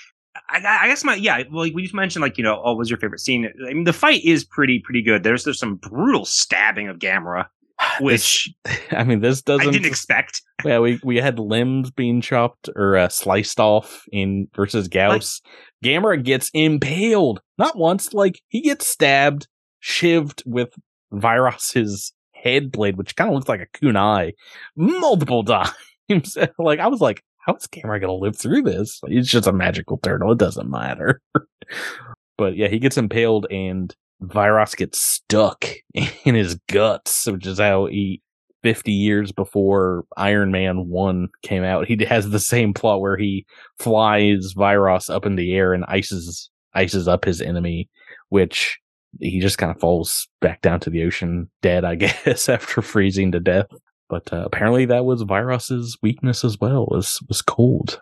[SPEAKER 1] I, I, guess my yeah. Well, we just mentioned like you know, oh, what was your favorite scene? I mean, the fight is pretty pretty good. There's there's some brutal stabbing of Gamera, which
[SPEAKER 2] this, I mean, this doesn't.
[SPEAKER 1] I didn't expect.
[SPEAKER 2] Yeah, we we had limbs being chopped or uh, sliced off in versus Gyaos. Like, Gamera gets impaled not once, like he gets stabbed, shivved with Viras's head blade, which kind of looks like a kunai, multiple times. like I was like, how's Gamera gonna live through this? He's just a magical turtle. It doesn't matter. but yeah, he gets impaled and Viras gets stuck in his guts, which is how he 50 years before Iron Man 1 came out, he has the same plot where he flies Viras up in the air and ices ices up his enemy, which he just kind of falls back down to the ocean dead, I guess, after freezing to death. But uh, apparently that was Viras's weakness as well, was was cold.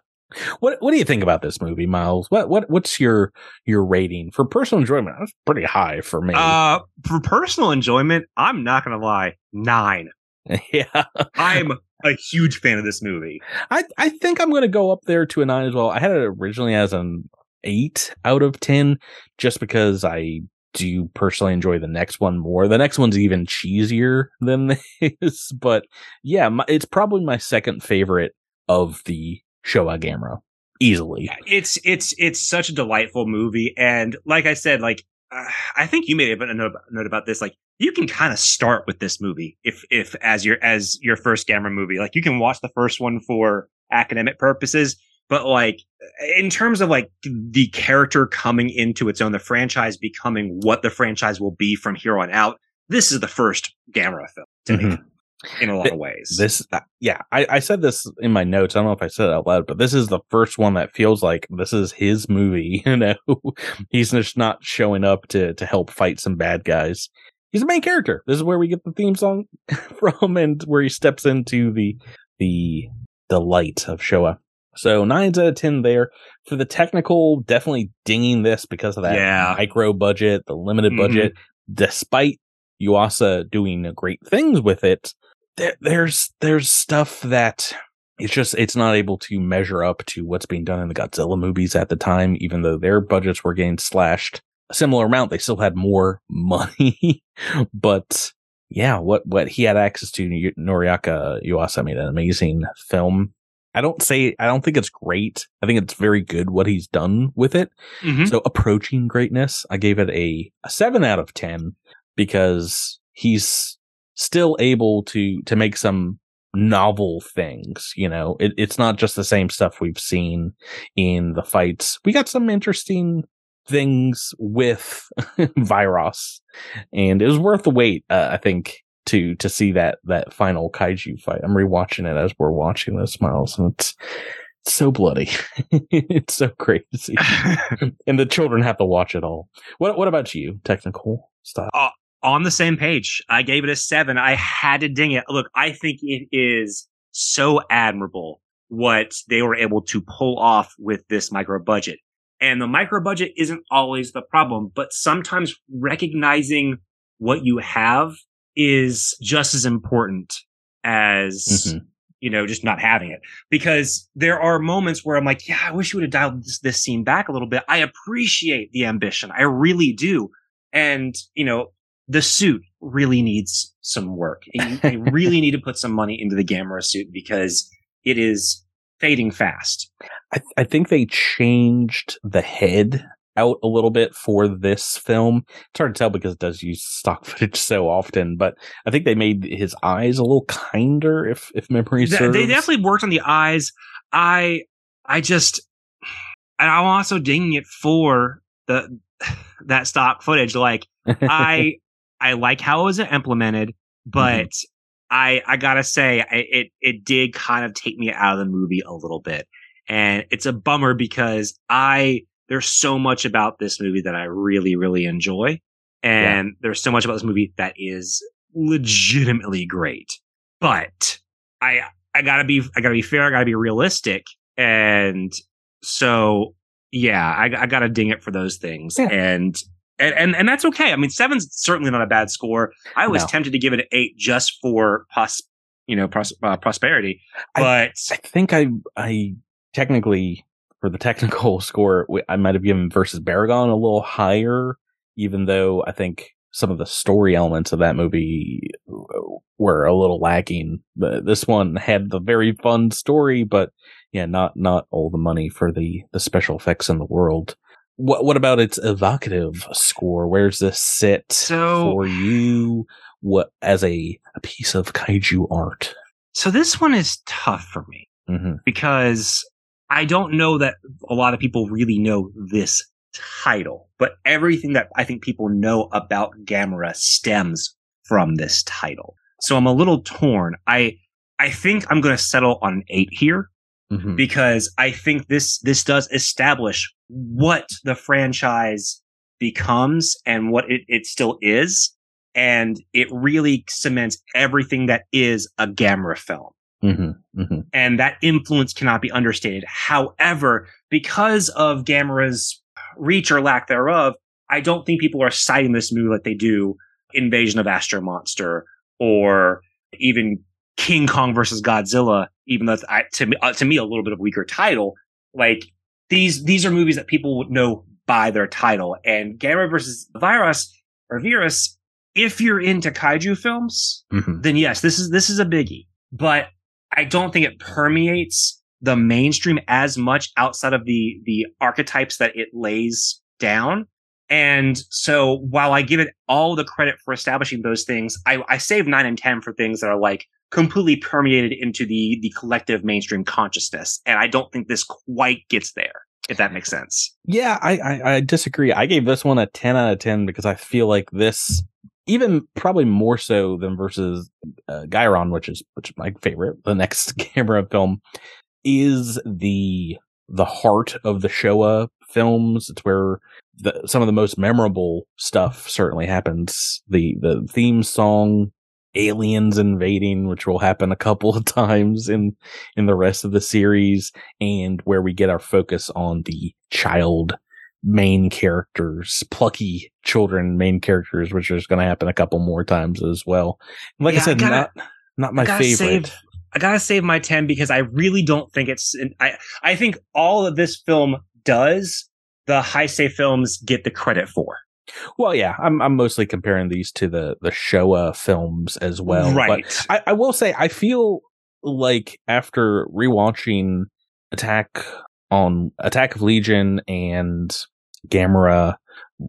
[SPEAKER 2] What what do you think about this movie, Miles? What what what's your your rating for personal enjoyment? That's pretty high for me.
[SPEAKER 1] Uh, for personal enjoyment, I'm not gonna lie, nine.
[SPEAKER 2] yeah,
[SPEAKER 1] I'm a huge fan of this movie.
[SPEAKER 2] I I think I'm gonna go up there to a nine as well. I had it originally as an eight out of ten, just because I do you personally enjoy the next one more. The next one's even cheesier than this, but yeah, my, it's probably my second favorite of the Showa Gamera easily.
[SPEAKER 1] It's it's it's such a delightful movie, and like I said, like uh, I think you made a note, note about this. Like you can kind of start with this movie if if as your as your first Gamera movie. Like you can watch the first one for academic purposes, but like in terms of like the character coming into its own, the franchise becoming what the franchise will be from here on out, this is the first Gamera film to mm-hmm. me in a lot of ways.
[SPEAKER 2] This, uh, yeah, I, I, said this in my notes. I don't know if I said it out loud, but this is the first one that feels like this is his movie. You know, he's just not showing up to to help fight some bad guys. He's the main character. This is where we get the theme song from, and where he steps into the the the light of Showa. So nines out of ten there. For the technical, definitely dinging this because of that
[SPEAKER 1] yeah.
[SPEAKER 2] micro budget, the limited mm-hmm. budget. Despite Yuasa doing great things with it, there, there's there's stuff that it's just it's not able to measure up to what's being done in the Godzilla movies at the time. Even though their budgets were getting slashed a similar amount, they still had more money. but yeah, what what he had access to, Noriaki Yuasa made an amazing film I don't say, I don't think it's great. I think it's very good what he's done with it. Mm-hmm. So approaching greatness, I gave it a, a seven out of 10 because he's still able to, to make some novel things. You know, it, it's not just the same stuff we've seen in the fights. We got some interesting things with Viras and it was worth the wait. Uh, I think to to see that that final kaiju fight. I'm rewatching it as we're watching this, Miles, and it's, it's so bloody. it's so crazy, and the children have to watch it all. What What about you? Technical style?
[SPEAKER 1] Uh, on the same page, I gave it a seven. I had to ding it. Look, I think it is so admirable what they were able to pull off with this micro budget. And the micro budget isn't always the problem, but sometimes recognizing what you have is just as important as mm-hmm. you know just not having it. Because there are moments where i'm like yeah i wish you would have dialed this, this scene back a little bit. I appreciate the ambition. I really do. And you know the suit really needs some work. You, really need to put some money into the gamera suit because it is fading fast.
[SPEAKER 2] I, I think they changed the head out a little bit for this film. It's hard to tell because it does use stock footage so often, but I think they made his eyes a little kinder if if memory serves.
[SPEAKER 1] They definitely worked on the eyes. I I just and I'm also dinging it for the that stock footage. Like I I like how it was implemented, but mm-hmm. I I gotta say I, it it did kind of take me out of the movie a little bit, and it's a bummer because I there's so much about this movie that I really really enjoy, and yeah. there's so much about this movie that is legitimately great, but I I gotta be I gotta be fair, I gotta be realistic, and so yeah, I, I gotta ding it for those things, yeah. and and, and, and that's okay. I mean, seven's certainly not a bad score. I was no. tempted to give it an eight just for pos, you know, pros, uh, prosperity, but I,
[SPEAKER 2] I, think I I technically for the technical score I might have given versus Barugon a little higher, even though I think some of the story elements of that movie were a little lacking. But this one had the very fun story, but yeah, not not all the money for the the special effects in the world. What what about its evocative score? Where's this sit so, for you? What as a, a piece of kaiju art?
[SPEAKER 1] So this one is tough for me mm-hmm. because I don't know that a lot of people really know this title, but everything that I think people know about Gamera stems from this title. So I'm a little torn. I I think I'm going to settle on an eight here mm-hmm. because I think this this does establish what the franchise becomes and what it, it still is. And it really cements everything that is a Gamera film. Mm-hmm, mm-hmm. And that influence cannot be understated. However, because of Gamera's reach or lack thereof, I don't think people are citing this movie like they do Invasion of Astro Monster or even King Kong versus Godzilla, even though I, to me, uh, to me, a little bit of a weaker title. Like these, these are movies that people would know by their title. And Gamera versus Virus or Virus, if you're into kaiju films, mm-hmm. then yes, this is, this is a biggie. But I don't think it permeates the mainstream as much outside of the, the archetypes that it lays down. And so while I give it all the credit for establishing those things, I, I save nine and 10 for things that are like completely permeated into the, the collective mainstream consciousness. And I don't think this quite gets there, if that makes sense.
[SPEAKER 2] Yeah, I, I, I disagree. I gave this one a 10 out of 10 because I feel like this, even probably more so than versus uh, Guiron, which is, which is my favorite, the next Gamera film, is the, the heart of the Showa films. It's where the, some of the most memorable stuff certainly happens. The, the theme song, aliens invading, which will happen a couple of times in, in the rest of the series and where we get our focus on the child main characters, plucky children main characters, which is going to happen a couple more times as well. like yeah, I said, I gotta, not, not my favorite.
[SPEAKER 1] Save, I gotta save my 10 because I really don't think it's, I, I think all of this film does the high Heisei films get the credit for.
[SPEAKER 2] Well, yeah, I'm I'm mostly comparing these to the the Showa films as well.
[SPEAKER 1] Right.
[SPEAKER 2] But I, I will say I feel like after rewatching Attack on Attack of Legion and Gamera,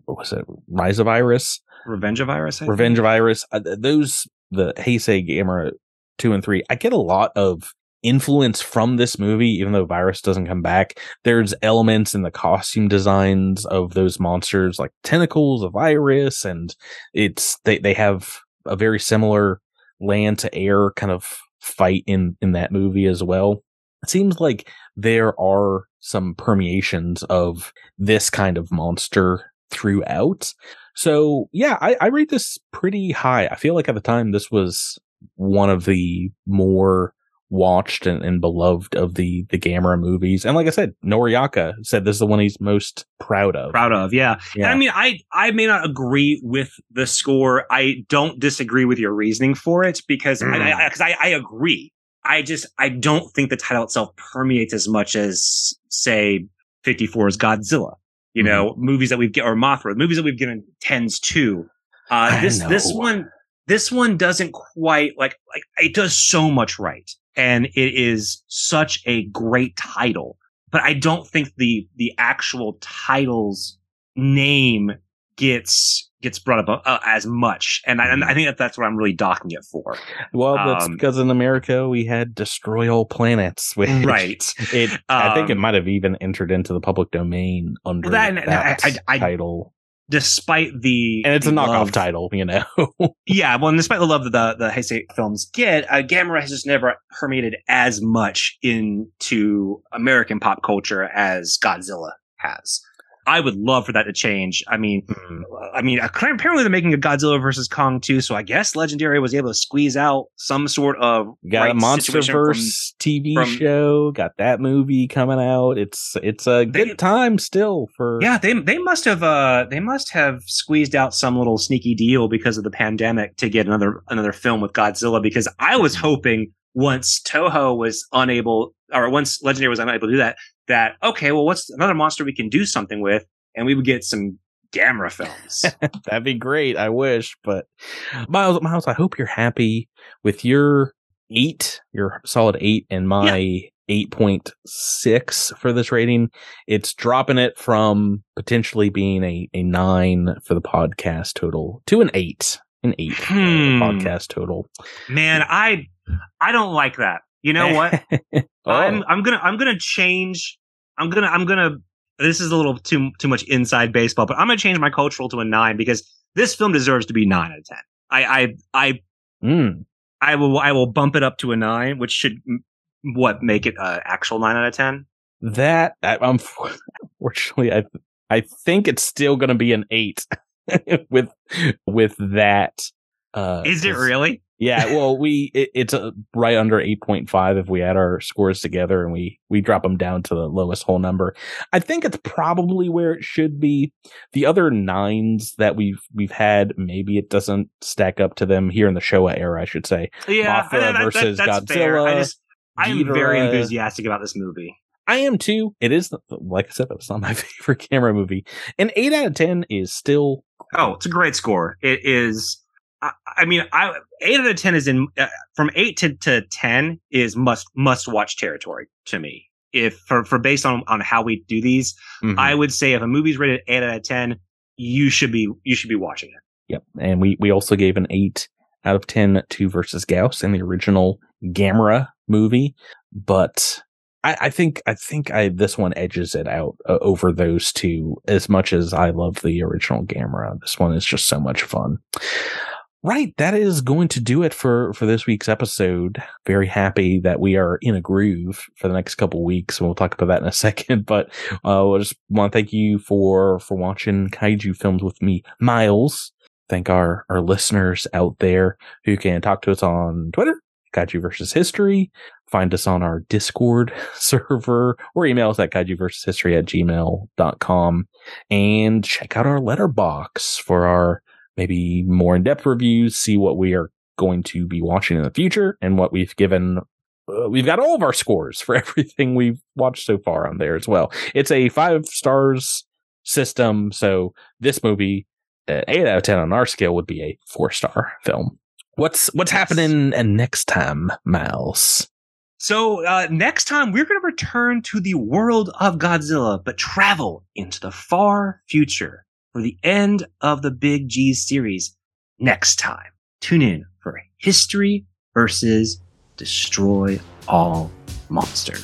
[SPEAKER 2] what was it? Rise of Iris,
[SPEAKER 1] Revenge of Iris,
[SPEAKER 2] I Revenge think? of Iris. Uh, those the Heisei Gamera two and three. I get a lot of influence from this movie, even though Virus doesn't come back. There's elements in the costume designs of those monsters, like tentacles of Iris, and it's they they have a very similar land to air kind of fight in in that movie as well. It seems like there are some permeations of this kind of monster throughout. So yeah, I, I rate this pretty high. I feel like at the time this was one of the more watched and, and, beloved of the the Gamera movies. And like I said, Noriaki said this is the one he's most proud of.
[SPEAKER 1] Proud of, yeah. yeah. I mean, I I may not agree with the score. I don't disagree with your reasoning for it because mm. I, because I, I, I agree. I just I don't think the title itself permeates as much as say 54's Godzilla. You mm know, movies that we've get or Mothra, movies that we've given tens to. Uh, this this one this one doesn't quite like like it does so much right and it is such a great title. but I don't think the the actual title's name gets gets brought up uh, as much, and I, and I think that that's what I'm really docking it for.
[SPEAKER 2] Well, that's um, because in America we had destroy all planets, which
[SPEAKER 1] right.
[SPEAKER 2] It, um, I think it um, might have even entered into the public domain under that, that I, I, title.
[SPEAKER 1] Despite the
[SPEAKER 2] and it's
[SPEAKER 1] the
[SPEAKER 2] a knockoff love, title, you know.
[SPEAKER 1] yeah, well, despite the love that the the Heisei films get, uh, Gamera has just never permeated as much into American pop culture as Godzilla has. I would love for that to change. I mean, mm-hmm. I mean, apparently they're making a Godzilla versus Kong too, so I guess Legendary was able to squeeze out some sort of
[SPEAKER 2] got right a MonsterVerse TV from, show, got that movie coming out. It's it's a they, good time still for
[SPEAKER 1] yeah. They they must have uh they must have squeezed out some little sneaky deal because of the pandemic to get another another film with Godzilla because I was hoping once Toho was unable or once Legendary was unable to do that, that okay, well, what's another monster we can do something with, and we would get some Gamera films.
[SPEAKER 2] That'd be great. I wish, but Miles, Miles, I hope you're happy with your eight, your solid eight, and my. Yeah. 8.6 for this rating. It's dropping it from potentially being a, a nine for the podcast total to an eight, an eight hmm. podcast total.
[SPEAKER 1] Man, I, I don't like that. You know what? oh. I'm I'm gonna I'm gonna change. I'm gonna I'm gonna. This is a little too too much inside baseball, but I'm gonna change my cultural to a nine because this film deserves to be nine out of ten. I I I mm. I will I will bump it up to a nine, which should what make it an actual nine out of ten.
[SPEAKER 2] That unfortunately, I I think it's still going to be an eight with with that.
[SPEAKER 1] Uh, is it really?
[SPEAKER 2] Yeah, well, we it, it's a, right under eight point five if we add our scores together and we we drop them down to the lowest whole number. I think it's probably where it should be. The other nines that we've we've had, maybe it doesn't stack up to them here in the Showa era, I should say.
[SPEAKER 1] Yeah, Mothra that, versus that, Godzilla. Fair. I just I am very enthusiastic about this movie.
[SPEAKER 2] I am too. It is, like I said, it's not my favorite Gamera movie. An eight out of ten is still.
[SPEAKER 1] Oh, it's a great score. It is I, I mean, I eight out of ten is in uh, from eight to, to ten is must must watch territory to me. If for for based on on how we do these, mm-hmm. I would say if a movie's rated eight out of ten, you should be you should be watching it.
[SPEAKER 2] Yep, and we we also gave an eight out of ten to versus Gyaos in the original Gamera movie, but I, I, think I think I this one edges it out uh, over those two. As much as I love the original Gamera, this one is just so much fun. Right, that is going to do it for for this week's episode. Very happy that we are in a groove for the next couple weeks, and we'll talk about that in a second. But uh, I just want to thank you for for watching Kaiju films with me, Miles. Thank our our listeners out there who can talk to us on Twitter, Kaiju versus History. Find us on our Discord server or email us at kaiju versus history at gmail.com and check out our Letterboxd for our maybe more in-depth reviews, see what we are going to be watching in the future and what we've given uh, we've got all of our scores for everything we've watched so far on there as well. It's a five stars system, so this movie, uh, eight out of ten on our scale, would be a four star film. What's what's yes. happening uh, next time, Miles?
[SPEAKER 1] So uh, next time we're going to return to the world of Godzilla, but travel into the far future for the end of the Big G series next time. Tune in for History versus Destroy All Monster.